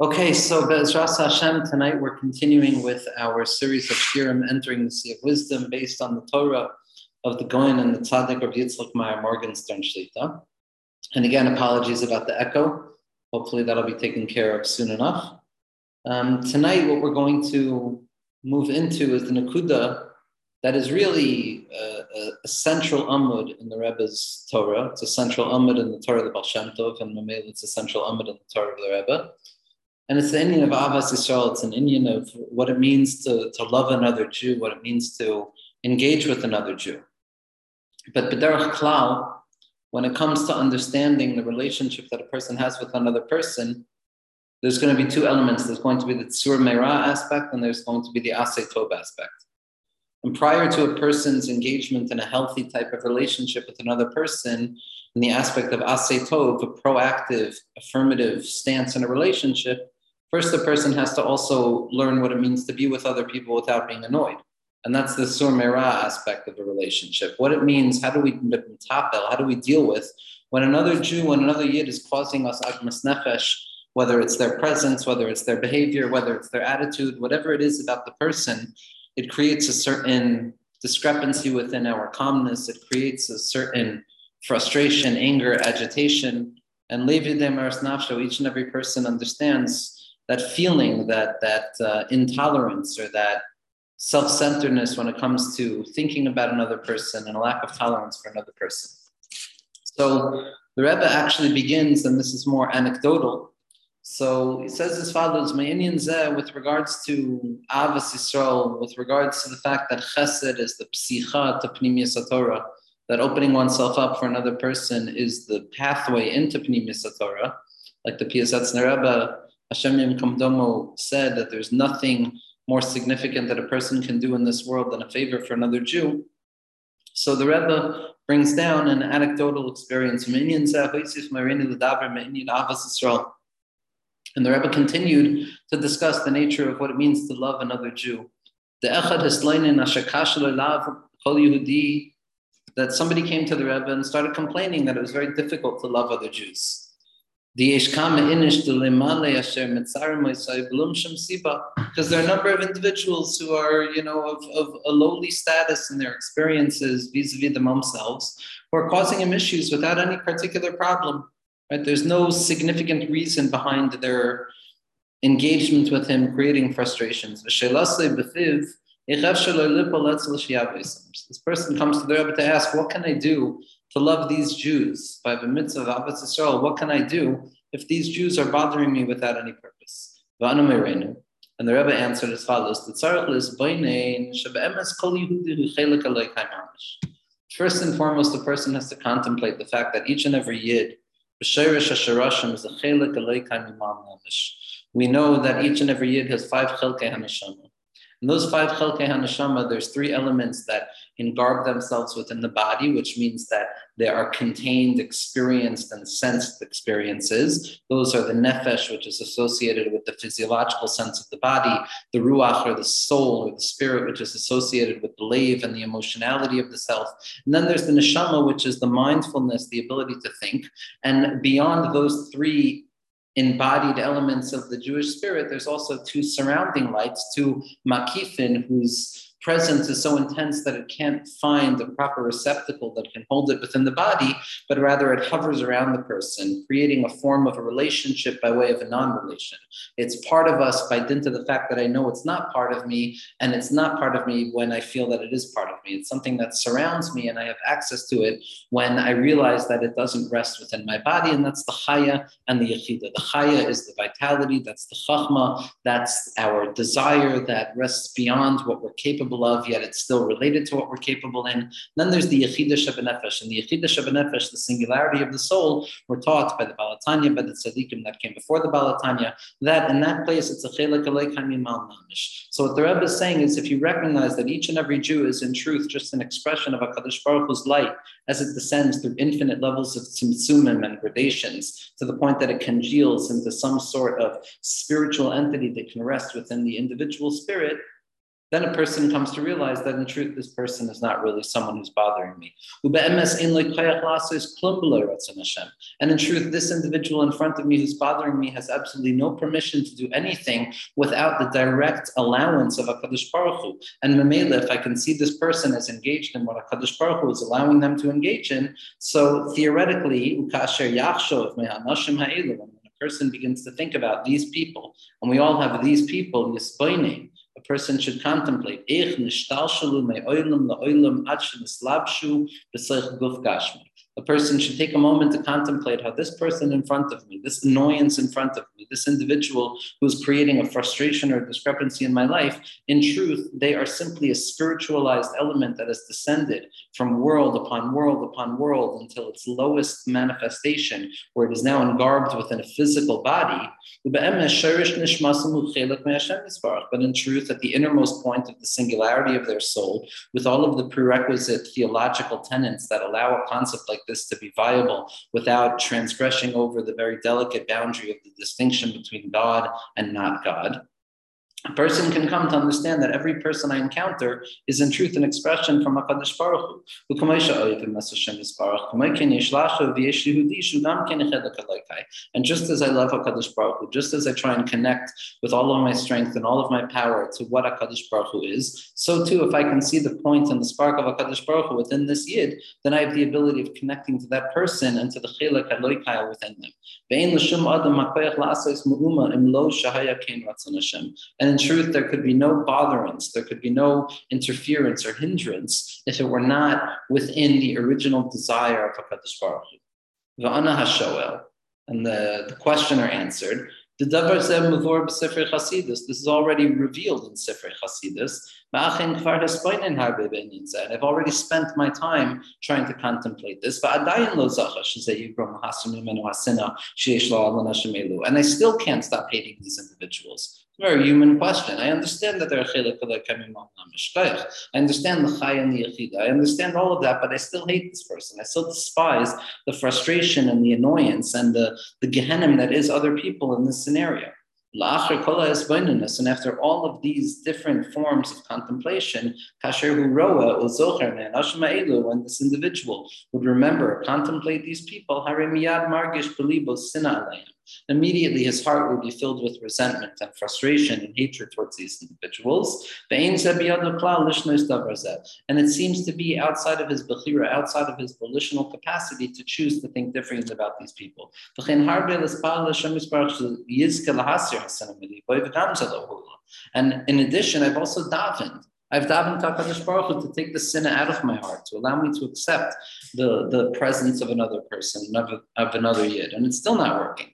Okay, so Be'ezras Hashem, tonight we're continuing with our series of Shirim entering the Sea of Wisdom based on the Torah of the Goin and the Tzaddik of Yitzchak Meyer Morgenstern Shlita. And again, apologies about the echo. Hopefully that'll be taken care of soon enough. Um, tonight, what we're going to move into is the Nakuda that is really a, a, central Amud in the Rebbe's Torah. It's a central Amud in the Torah of the Baal Shem Tov, and Mamela, it's a central Amud in the Torah of the Rebbe. And it's the inyan of Avas Yisrael. It's an inyan of what it means to, to love another Jew, what it means to engage with another Jew. But B'derach Klal, when it comes to understanding the relationship that a person has with another person, there's going to be two elements. There's going to be the Tzur Meira aspect, and there's going to be the Asay aspect. And prior to a person's engagement in a healthy type of relationship with another person, in the aspect of Asay Tov, a proactive, affirmative stance in a relationship, First, the person has to also learn what it means to be with other people without being annoyed. And that's the sur aspect of a relationship. What it means, how do we tapel, how do we deal with when another Jew, when another Yid is causing us agmas nefesh, whether it's their presence, whether it's their behavior, whether it's their attitude, whatever it is about the person, it creates a certain discrepancy within our calmness. It creates a certain frustration, anger, agitation. And Levi de Nafsho, each and every person understands that feeling, that that uh, intolerance or that self-centeredness when it comes to thinking about another person and a lack of tolerance for another person. So the Rebbe actually begins, and this is more anecdotal. So he says as follows: My inyan with regards to Avas Yisrael, with regards to the fact that Chesed is the psicha to Pnimius Torah, that opening oneself up for another person is the pathway into Pnimius Torah, like the Piaseczner Rebbe Hashem yikom damo said that there's nothing more significant that a person can do in this world than a favor for another Jew. So the Rebbe brings down an anecdotal experience from Indian and the Rebbe continued to discuss the nature of what it means to love another Jew. That somebody came to the Rebbe and started complaining that it was very difficult to love other Jews. Because there are a number of individuals who are, you know, of, of a lowly status in their experiences vis-a-vis themselves, who are causing him issues without any particular problem. Right? There's no significant reason behind their engagement with him creating frustrations. This person comes to the Rebbe to ask, what can I do to love these Jews by the mitzvah of Abbas Yisrael, what can I do if these Jews are bothering me without any purpose? And the Rebbe answered as follows: First and foremost, the person has to contemplate the fact that each and every yid, we know that each and every yid has five chelkei haneshama. And those five chelkei haneshama, there's three elements that engarb themselves within the body, which means that they are contained, experienced, and sensed experiences. Those are the nefesh, which is associated with the physiological sense of the body, the ruach, or the soul, or the spirit, which is associated with the lave and the emotionality of the self. And then there's the neshama, which is the mindfulness, the ability to think. And beyond those three embodied elements of the Jewish spirit, there's also two surrounding lights, two makifin, whose presence is so intense that it can't find the proper receptacle that can hold it within the body, but rather it hovers around the person, creating a form of a relationship by way of a non relation. It's part of us by dint of the fact that I know it's not part of me, and it's not part of me when I feel that it is part of me. It's something that surrounds me, and I have access to it when I realize that it doesn't rest within my body, and that's the chaya and the yechida. The chaya is the vitality, that's the chachma, that's our desire that rests beyond what we're capable capable of, yet it's still related to what we're capable in. Then there's the Yechida Shabanefesh. And the Yechida Shabanefesh, the singularity of the soul, we're taught by the Balatanya, by the Tzaddikim that came before the Balatanya, that in that place it's a Chelek Namish. So what the Rebbe is saying is if you recognize that each and every Jew is in truth just an expression of HaKadosh Baruch Hu's light as it descends through infinite levels of tzimtzumim and gradations to the point that it congeals into some sort of spiritual entity that can rest within the individual spirit, then a person comes to realize that in truth, this person is not really someone who's bothering me. And in truth, this individual in front of me who's bothering me has absolutely no permission to do anything without the direct allowance of HaKadosh Baruch Hu. And Mamela, if I can see this person as engaged in what HaKadosh Baruch Hu is allowing them to engage in, so theoretically, when a person begins to think about these people, and we all have these people, Yisbainim, a person should contemplate. A person should take a moment to contemplate how this person in front of me, this annoyance in front of me, this individual who's creating a frustration or discrepancy in my life, in truth, they are simply a spiritualized element that has descended from world upon world upon world until its lowest manifestation, where it is now engarbed within a physical body. But in truth, at the innermost point of the singularity of their soul, with all of the prerequisite theological tenets that allow a concept like this to be viable without transgressing over the very delicate boundary of the distinction between God and not God a person can come to understand that every person I encounter is in truth an expression from HaKadosh Baruch Hu. And just as I love HaKadosh Baruch Hu, just as I try and connect with all of my strength and all of my power to what HaKadosh Baruch Hu is, so too, if I can see the point and the spark of HaKadosh Baruch Hu within this Yid, then I have the ability of connecting to that person and to the Chilek HaLoikai within them. And in truth, there could be no botherance, there could be no interference or hindrance if it were not within the original desire of HaKadosh Baruch Hu. And the, the questioner answered, the davar mavor b'sefer Chasidus. This is already revealed in Sefer Chasidus. I've already spent my time trying to contemplate this. Shemelu. And I still can't stop hating these individuals. Very human question. I understand that there are chelik I understand the chay and the yechida. I understand all of that, but I still hate this person. I still despise the frustration and the annoyance and the, the gehenim that is other people in this scenario. And after all of these different forms of contemplation, when this individual would remember, contemplate these people, immediately his heart would be filled with resentment and frustration and hatred towards these individuals. And it seems to be outside of his bechira, outside of his volitional capacity to choose to think differently about these people. And in addition, I've also davened. I've davened HaKadosh Baruch Hu to take the sin out of my heart, to allow me to accept the, the presence of another person, of, of another yid, and it's still not working.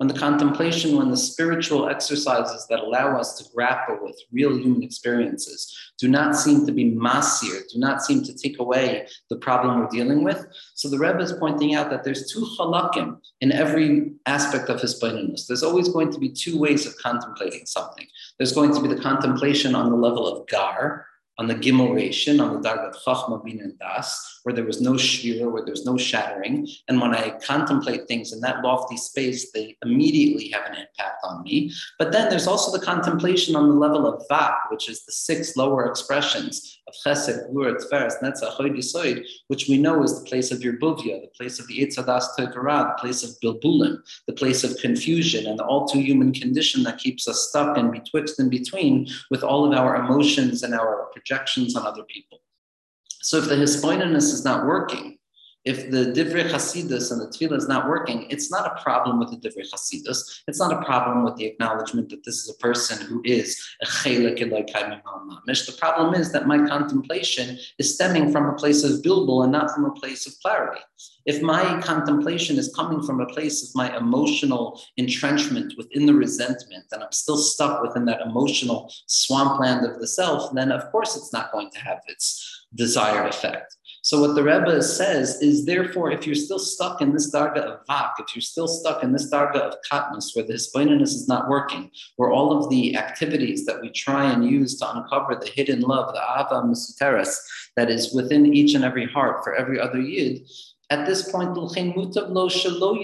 when the contemplation, when the spiritual exercises that allow us to grapple with real human experiences do not seem to be masir, do not seem to take away the problem we're dealing with. So the Rebbe is pointing out that there's two halakim in every aspect of his. There's always going to be two ways of contemplating something. There's going to be the contemplation on the level of gar, on the Gimel on the Dargat Chachma Bin and Das, where there was no shvira, where there's no shattering. And when I contemplate things in that lofty space, they immediately have an impact on me. But then there's also the contemplation on the level of Vak, which is the six lower expressions of Chesed, Gvura, Tferes, Netzach, Yisoid, which we know is the place of Yerbuvia, the place of the Itzadas Tegarah, the place of Bilbulim, the place of confusion, and the all too human condition that keeps us stuck in betwixt and between with all of our emotions and our projections on other people. So if the hisbaininus is not working, if the divrei chasidus and the tefillah is not working, it's not a problem with the divrei chasidus. It's not a problem with the acknowledgement that this is a person who is a chelik. The problem is that my contemplation is stemming from a place of bilbul and not from a place of clarity. If my contemplation is coming from a place of my emotional entrenchment within the resentment, and I'm still stuck within that emotional swampland of the self, then of course it's not going to have its desired effect. So what the Rebbe says is, therefore, if you're still stuck in this darga of vak, if you're still stuck in this darga of katnus, where the hisbaininess is not working, where all of the activities that we try and use to uncover the hidden love, the ava musuteres, that is within each and every heart for every other yid, at this point, lo shelo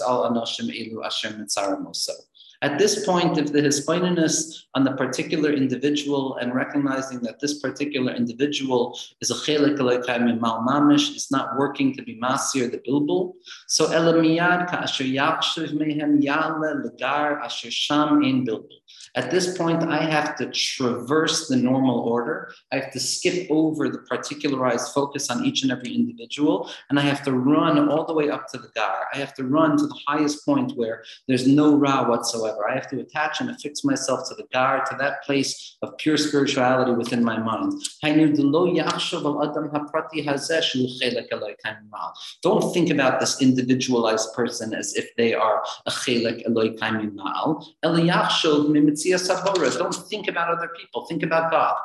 al anashim elu asher at this point, if the hisbaininess on the particular individual and recognizing that this particular individual is a chelik mal mamish, is not working to be masir the bilbul, so elamiyad ka asher yakshiv mehem yale legar asher sham in bilbul. At this point, I have to traverse the normal order. I have to skip over the particularized focus on each and every individual, and I have to run all the way up to the gar. I have to run to the highest point where there's no ra whatsoever. I have to attach and affix myself to the gar, to that place of pure spirituality within my mind. Don't think about this individualized person as if they are a kaimim don't think about other people, think about God.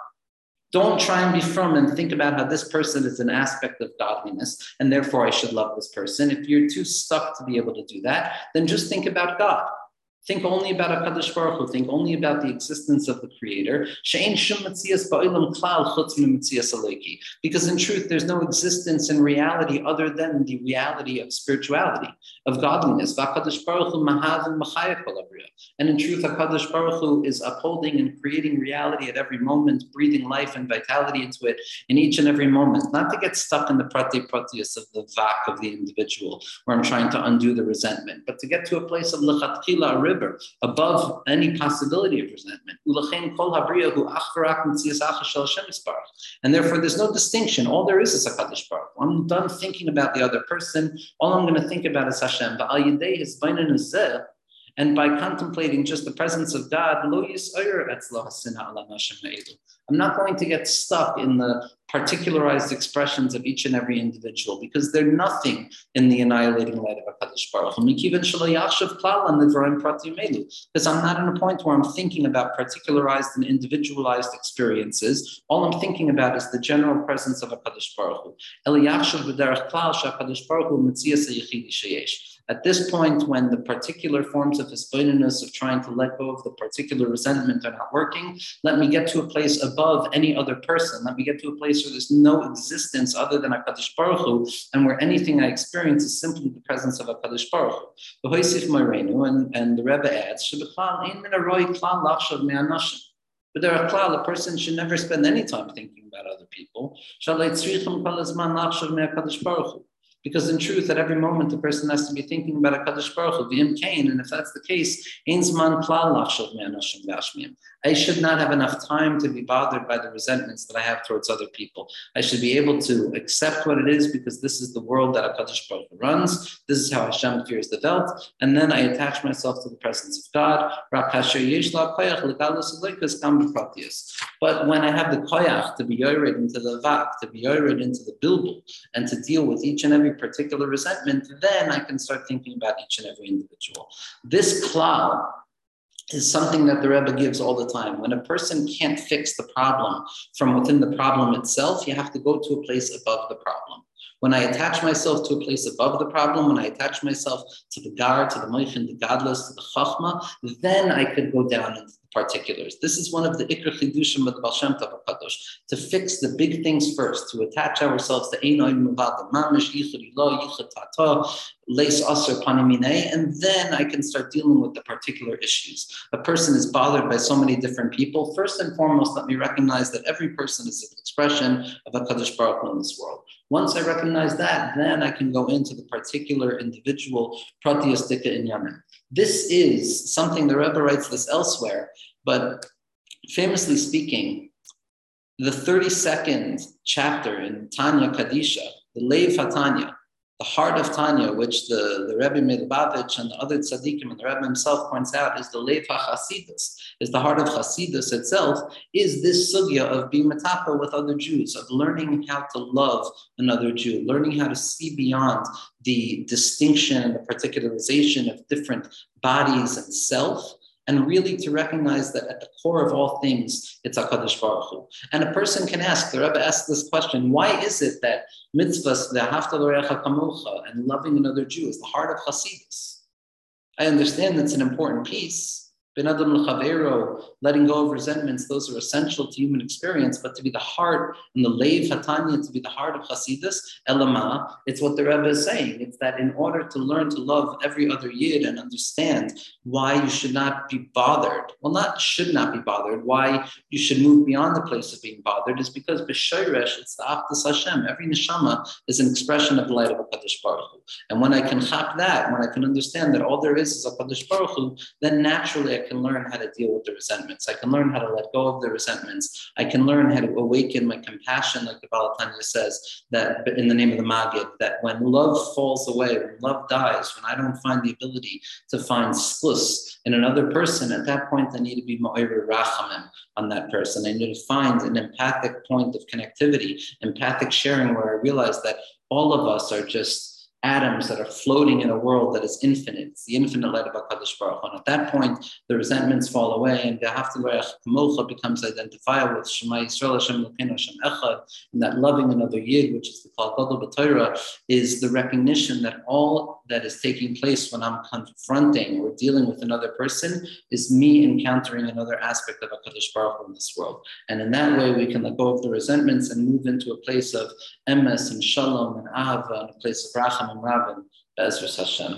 Don't try and be firm and think about how this person is an aspect of godliness and therefore I should love this person. If you're too stuck to be able to do that, then just think about God. Think only about HaKadosh Baruch Hu. Think only about the existence of the Creator. Because in truth, there's no existence in reality other than the reality of spirituality, of godliness. And in truth, HaKadosh Baruch Hu is upholding and creating reality at every moment, breathing life and vitality into it in each and every moment. Not to get stuck in the prati of the vak of the individual, where I'm trying to undo the resentment, but to get to a place of lechatchila, above any possibility of resentment. And therefore, there's no distinction. All there is is a HaKadosh Baruch I'm done thinking about the other person. All I'm going to think about is Hashem. And by contemplating just the presence of God, I'm not going to get stuck in the particularized expressions of each and every individual because they're nothing in the annihilating light of HaKadosh Baruch Hu. Because I'm not in a point where I'm thinking about particularized and individualized experiences. All I'm thinking about is the general presence of HaKadosh Baruch Hu. At this point, when the particular forms of hisbaininess of trying to let go of the particular resentment are not working, let me get to a place above any other person. Let me get to a place where there's no existence other than HaKadosh Baruch Hu, and where anything I experience is simply the presence of HaKadosh Baruch Hu. And, and the Rebbe adds, but there are klal, a person should never spend any time thinking about other people. Because in truth, at every moment, the person has to be thinking about a Kadosh Baruch Hu, V'im Kain, and if that's the case, I should not have enough time to be bothered by the resentments that I have towards other people. I should be able to accept what it is because this is the world that a Kadosh Baruch Hu runs. This is how Hashem fears the Welt. And then I attach myself to the presence of God. But when I have the koyach to be yored into the vak, to be yored into the bilbul, and to deal with each and every particular resentment, then I can start thinking about each and every individual. This cloud is something that the Rebbe gives all the time. When a person can't fix the problem from within the problem itself, you have to go to a place above the problem. When I attach myself to a place above the problem, when I attach myself to the gar, to the moichin, the Godless, to the chachma, then I could go down into particulars. This is one of the ikr chidushim of the Baal Shem Tov HaKadosh, to fix the big things first, to attach ourselves to Einoy Muvada, Mamish, Yichud Ilo, Yichud Tata, Leis Aser Panimine, and then I can start dealing with the particular issues. A person is bothered by so many different people. First and foremost, let me recognize that every person is an expression of a Kadosh Baruch Hu in this world. Once I recognize that, then I can go into the particular individual Pratyastika in Yemen. This is something the Rebbe writes this elsewhere, but famously speaking, the 32nd chapter in Tanya Kadisha, the Lev Hatanya, the heart of Tanya, which the, the Rebbe Milbavitch and the other tzaddikim and the Rebbe himself points out, is the Lev HaChasidus, is the heart of Chasidus itself, is this sugya of being metapa with other Jews, of learning how to love another Jew, learning how to see beyond the distinction and the particularization of different bodies and self, and really to recognize that at the core of all things, it's HaKadosh Baruch Hu. And a person can ask, the Rebbe asked this question, why is it that mitzvahs, the hafta kamucha, and loving another Jew is the heart of Hasidus? I understand that's an important piece, Ben Adam L'Chavero, letting go of resentments, those are essential to human experience, but to be the heart and the Lev Hatanya, to be the heart of Hasidus, Elama, it's what the Rebbe is saying. It's that in order to learn to love every other Yid and understand why you should not be bothered, well, not should not be bothered, why you should move beyond the place of being bothered is because B'Shoresh, it's the Achdus Hashem. Every neshama is an expression of the light of HaKadosh Baruch Hu. And when I can chap that, when I can understand that all there is is HaKadosh Baruch Hu, then naturally I can learn how to deal with the resentments. I can learn how to let go of the resentments. I can learn how to awaken my compassion, like the Baal HaTanya says, that in the name of the Magid, that when love falls away, when love dies, when I don't find the ability to find sklus in another person, at that point I need to be ma'ir rachamim on that person. I need to find an empathic point of connectivity, empathic sharing, where I realize that all of us are just atoms that are floating in a world that is infinite. It's the infinite light of HaKadosh Baruch Hu. And at that point, the resentments fall away and the Haftalarech Kamocha becomes identifiable with Shema Yisrael Hashem Elokeinu Hashem Echad. And that loving another Yid, which is the Kal Gadol B'Torah, is the recognition that all that is taking place when I'm confronting or dealing with another person is me encountering another aspect of HaKadosh Baruch Hu in this world. And in that way, we can let go of the resentments and move into a place of emes and shalom and ahava and a place of racham and rabin, Hashem.